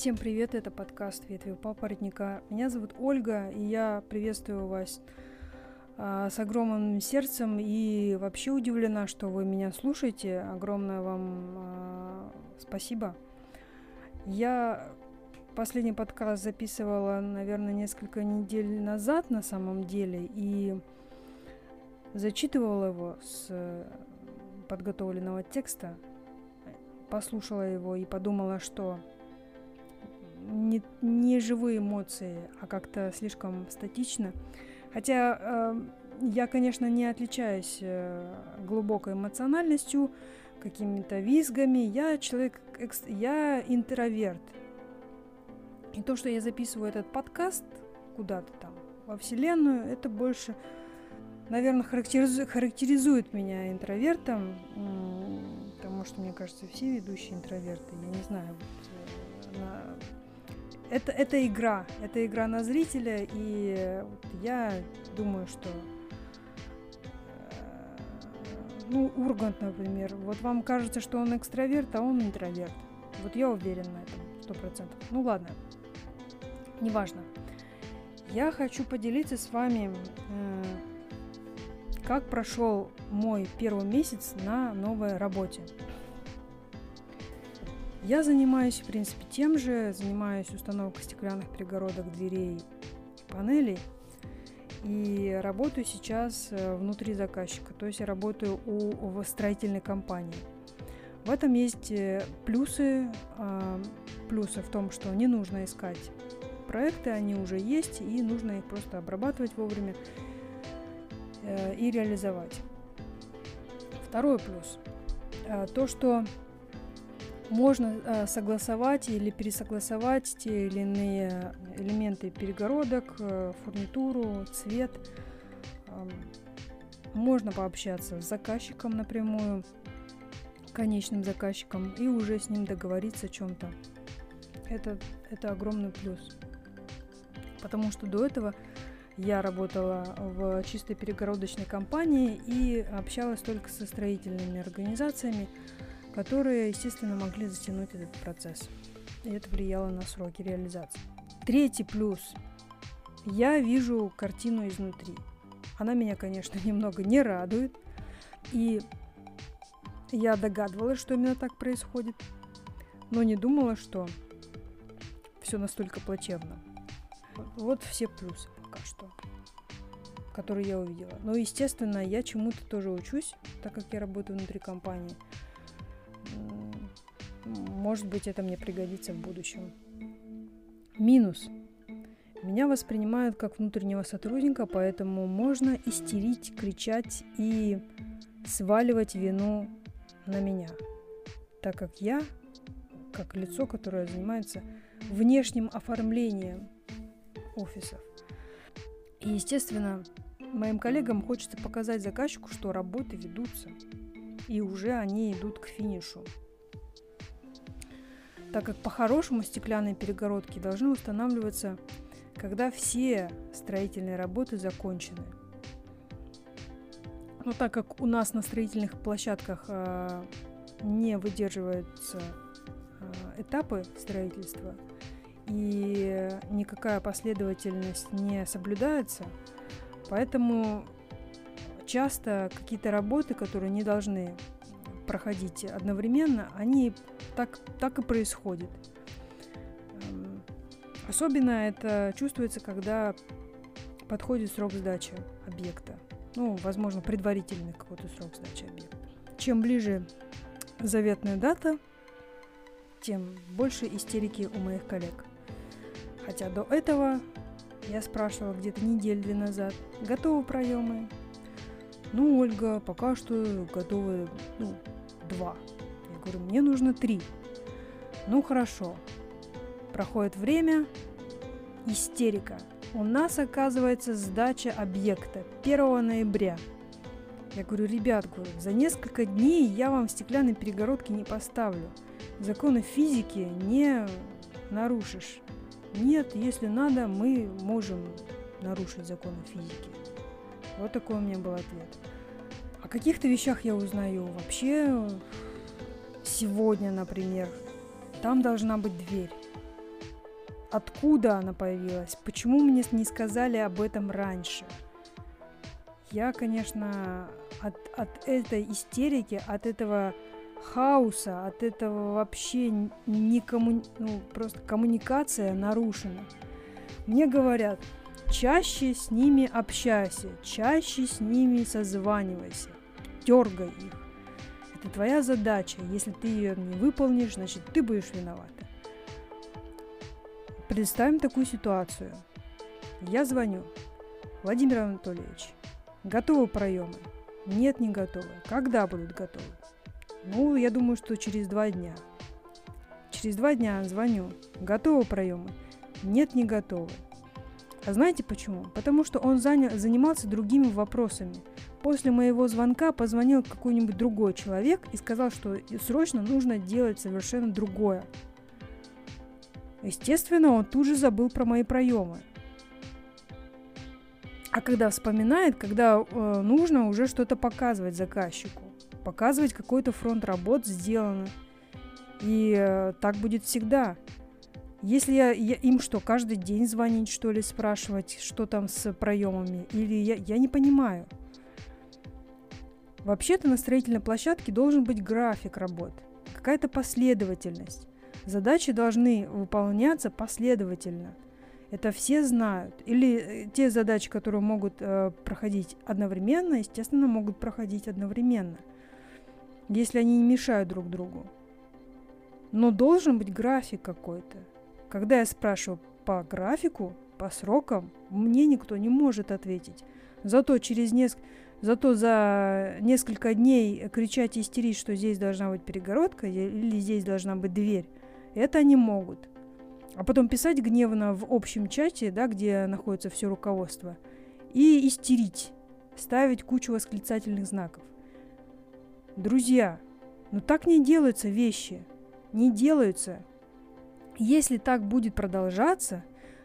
Всем привет, это подкаст «Ветви папоротника». Меня зовут Ольга, и я приветствую вас а, с огромным сердцем и вообще удивлена, что вы меня слушаете. Огромное вам а, спасибо. Я последний подкаст записывала, наверное, несколько недель назад на самом деле, и зачитывала его с подготовленного текста, послушала его и подумала, что не, не живые эмоции, а как-то слишком статично. Хотя э, я, конечно, не отличаюсь э, глубокой эмоциональностью, какими-то визгами. Я человек, экс, я интроверт. И то, что я записываю этот подкаст куда-то там во Вселенную, это больше, наверное, характеризует, характеризует меня интровертом, потому что, мне кажется, все ведущие интроверты. Я не знаю, вот, э, на это, это игра, это игра на зрителя, и я думаю, что э, ну, Ургант, например, вот вам кажется, что он экстраверт, а он интроверт. Вот я уверен на этом, сто процентов. Ну ладно, неважно. Я хочу поделиться с вами, э, как прошел мой первый месяц на новой работе. Я занимаюсь, в принципе, тем же. Занимаюсь установкой стеклянных перегородок дверей и панелей. И работаю сейчас э, внутри заказчика. То есть я работаю у, у строительной компании. В этом есть э, плюсы. А, плюсы в том, что не нужно искать проекты, они уже есть, и нужно их просто обрабатывать вовремя э, и реализовать. Второй плюс. То, что можно э, согласовать или пересогласовать те или иные элементы перегородок, э, фурнитуру, цвет. Можно пообщаться с заказчиком напрямую, конечным заказчиком, и уже с ним договориться о чем-то. Это, это огромный плюс. Потому что до этого я работала в чистой перегородочной компании и общалась только со строительными организациями, которые, естественно, могли затянуть этот процесс. И это влияло на сроки реализации. Третий плюс. Я вижу картину изнутри. Она меня, конечно, немного не радует. И я догадывалась, что именно так происходит, но не думала, что все настолько плачевно. Вот все плюсы пока что, которые я увидела. Но, естественно, я чему-то тоже учусь, так как я работаю внутри компании – может быть, это мне пригодится в будущем. Минус. Меня воспринимают как внутреннего сотрудника, поэтому можно истерить, кричать и сваливать вину на меня, так как я, как лицо, которое занимается внешним оформлением офисов. И, естественно, моим коллегам хочется показать заказчику, что работы ведутся, и уже они идут к финишу так как по-хорошему стеклянные перегородки должны устанавливаться, когда все строительные работы закончены. Но так как у нас на строительных площадках э, не выдерживаются э, этапы строительства и никакая последовательность не соблюдается, поэтому часто какие-то работы, которые не должны проходить одновременно, они так, так и происходят. Эм, особенно это чувствуется, когда подходит срок сдачи объекта. Ну, возможно, предварительный какой-то срок сдачи объекта. Чем ближе заветная дата, тем больше истерики у моих коллег. Хотя до этого я спрашивала где-то неделю-две назад, готовы проемы? Ну, Ольга, пока что готовы ну, два. Говорю, мне нужно три. Ну хорошо. Проходит время, истерика. У нас оказывается сдача объекта 1 ноября. Я говорю, ребят, говорю, за несколько дней я вам стеклянные перегородки не поставлю. Законы физики не нарушишь. Нет, если надо, мы можем нарушить законы физики. Вот такой у меня был ответ. О каких-то вещах я узнаю вообще сегодня, например. Там должна быть дверь. откуда она появилась, почему мне не сказали об этом раньше. Я, конечно, от, от этой истерики, от этого хаоса, от этого вообще не комму... ну, просто коммуникация нарушена. Мне говорят, чаще с ними общайся, чаще с ними созванивайся, дергай их. Это твоя задача. Если ты ее не выполнишь, значит ты будешь виновата. Представим такую ситуацию. Я звоню. Владимир Анатольевич, готовы проемы? Нет, не готовы. Когда будут готовы? Ну, я думаю, что через два дня. Через два дня звоню. Готовы проемы? Нет, не готовы. А знаете почему? Потому что он занял, занимался другими вопросами. После моего звонка позвонил какой-нибудь другой человек и сказал, что срочно нужно делать совершенно другое. Естественно, он тут же забыл про мои проемы. А когда вспоминает, когда э, нужно уже что-то показывать заказчику, показывать какой-то фронт работ сделано. И э, так будет всегда. Если я, я им что, каждый день звонить, что ли, спрашивать, что там с проемами, или я, я не понимаю. Вообще-то на строительной площадке должен быть график работ, какая-то последовательность. Задачи должны выполняться последовательно. Это все знают. Или э, те задачи, которые могут э, проходить одновременно, естественно, могут проходить одновременно, если они не мешают друг другу. Но должен быть график какой-то. Когда я спрашиваю по графику, по срокам, мне никто не может ответить. Зато через несколько Зато за несколько дней кричать и истерить, что здесь должна быть перегородка или здесь должна быть дверь, это они могут. А потом писать гневно в общем чате, да, где находится все руководство, и истерить, ставить кучу восклицательных знаков. Друзья, ну так не делаются вещи. Не делаются. Если так будет продолжаться,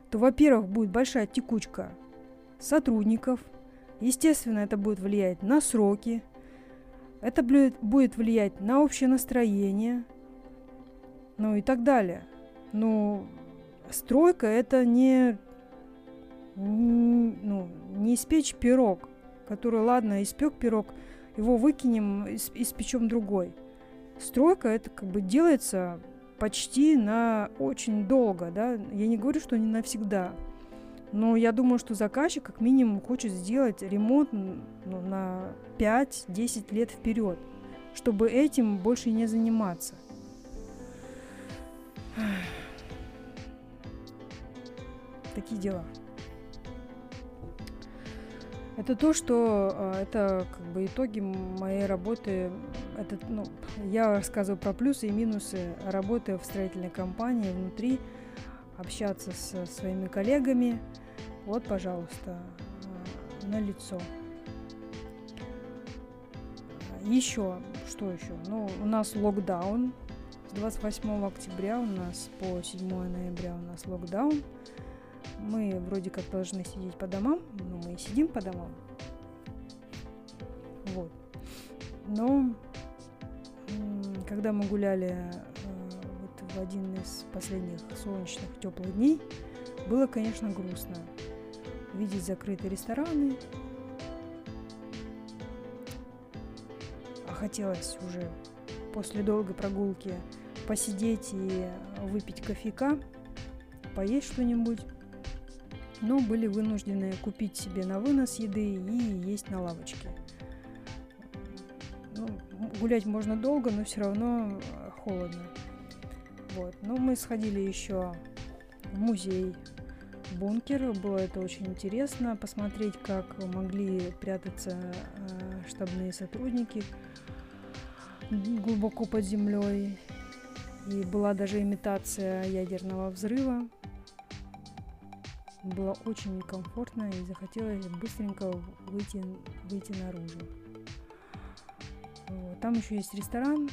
то, во-первых, будет большая текучка сотрудников. Естественно, это будет влиять на сроки. Это будет влиять на общее настроение, ну и так далее. Ну, стройка это не, ну, не испечь пирог, который, ладно, испек пирог, его выкинем, испечем другой. Стройка это как бы делается почти на очень долго, да. Я не говорю, что не навсегда. Но я думаю, что заказчик как минимум хочет сделать ремонт ну, на 5-10 лет вперед, чтобы этим больше не заниматься. Такие дела. Это то, что э, это как бы итоги моей работы. Это, ну, я рассказываю про плюсы и минусы работы в строительной компании внутри, общаться со своими коллегами. Вот, пожалуйста, э, на лицо. Еще, что еще? Ну, у нас локдаун, 28 октября у нас по 7 ноября у нас локдаун. Мы вроде как должны сидеть по домам, но мы и сидим по домам. Вот. Но когда мы гуляли э, вот в один из последних солнечных теплых дней, было, конечно, грустно видеть закрытые рестораны. А хотелось уже после долгой прогулки посидеть и выпить кофейка, поесть что-нибудь. Но были вынуждены купить себе на вынос еды и есть на лавочке. Ну, гулять можно долго, но все равно э, холодно. Вот. Но мы сходили еще в музей бункер. Было это очень интересно посмотреть, как могли прятаться э, штабные сотрудники глубоко под землей. И была даже имитация ядерного взрыва. Было очень некомфортно и захотелось быстренько выйти, выйти наружу. Там еще есть ресторан,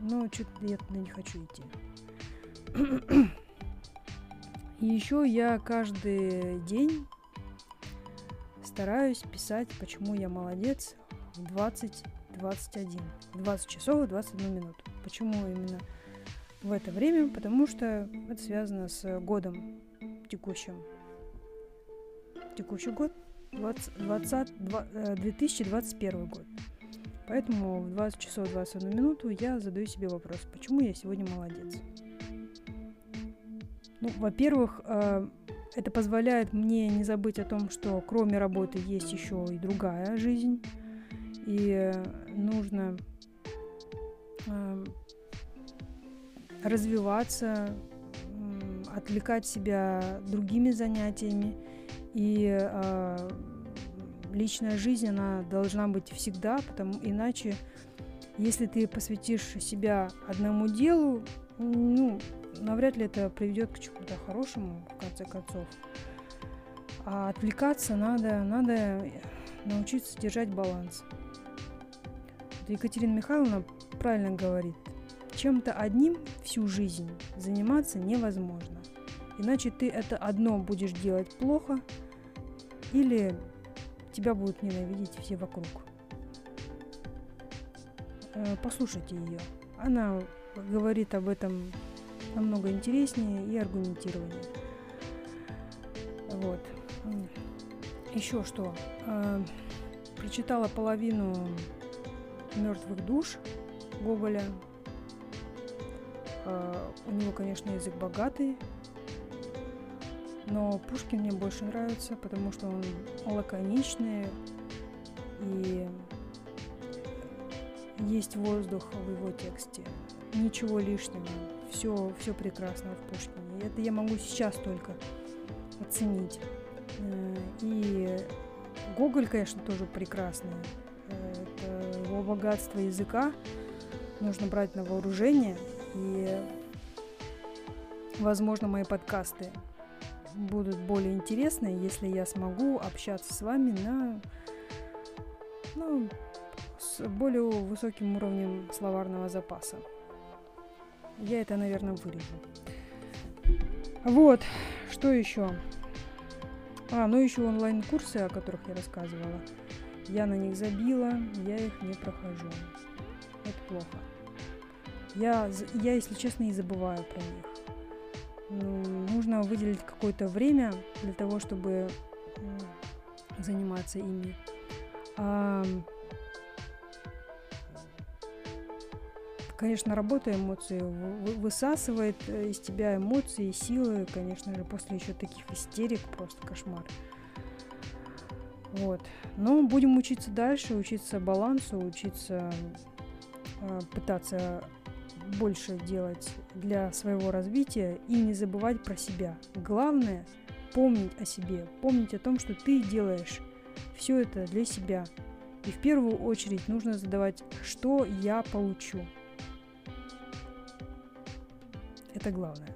но что-то я туда не хочу идти. И еще я каждый день стараюсь писать, почему я молодец в 20-21. 20 часов и 21 минуту. Почему именно в это время, потому что это связано с годом текущим. Текущий год 20, 20, 2021 год. Поэтому в 20 часов 21 минуту я задаю себе вопрос, почему я сегодня молодец. Ну, во-первых, э, это позволяет мне не забыть о том, что кроме работы есть еще и другая жизнь, и нужно э, развиваться, отвлекать себя другими занятиями. И э, личная жизнь, она должна быть всегда, потому иначе, если ты посвятишь себя одному делу, ну, навряд ли это приведет к чему-то хорошему, в конце концов. А отвлекаться надо, надо научиться держать баланс. Екатерина Михайловна правильно говорит, чем-то одним всю жизнь заниматься невозможно. Иначе ты это одно будешь делать плохо, или тебя будут ненавидеть все вокруг. Э, послушайте ее. Она говорит об этом намного интереснее и аргументированнее. Вот. Еще что. Э, прочитала половину мертвых душ Гоголя. Э, у него, конечно, язык богатый, но Пушкин мне больше нравится, потому что он лаконичный и есть воздух в его тексте. Ничего лишнего. Все, все прекрасно в Пушкине. Это я могу сейчас только оценить. Э, и Гоголь, конечно, тоже прекрасный. Э, это его богатство языка нужно брать на вооружение. И, возможно, мои подкасты будут более интересные, если я смогу общаться с вами на ну, с более высоким уровнем словарного запаса. Я это, наверное, вырежу. Вот, что еще? А, ну еще онлайн-курсы, о которых я рассказывала. Я на них забила, я их не прохожу. Это плохо. Я, я если честно, и забываю про них ну, нужно выделить какое-то время для того, чтобы заниматься ими. А, конечно, работа эмоции высасывает э, из тебя эмоции и силы, конечно же, после еще таких истерик просто кошмар. Вот. Но будем учиться дальше, учиться балансу, учиться э, пытаться больше делать для своего развития и не забывать про себя. Главное – помнить о себе, помнить о том, что ты делаешь все это для себя. И в первую очередь нужно задавать, что я получу. Это главное.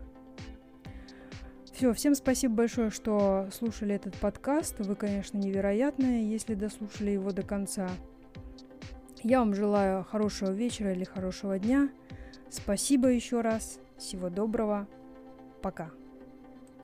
Все, всем спасибо большое, что слушали этот подкаст. Вы, конечно, невероятные, если дослушали его до конца. Я вам желаю хорошего вечера или хорошего дня. Спасибо еще раз. Всего доброго. Пока.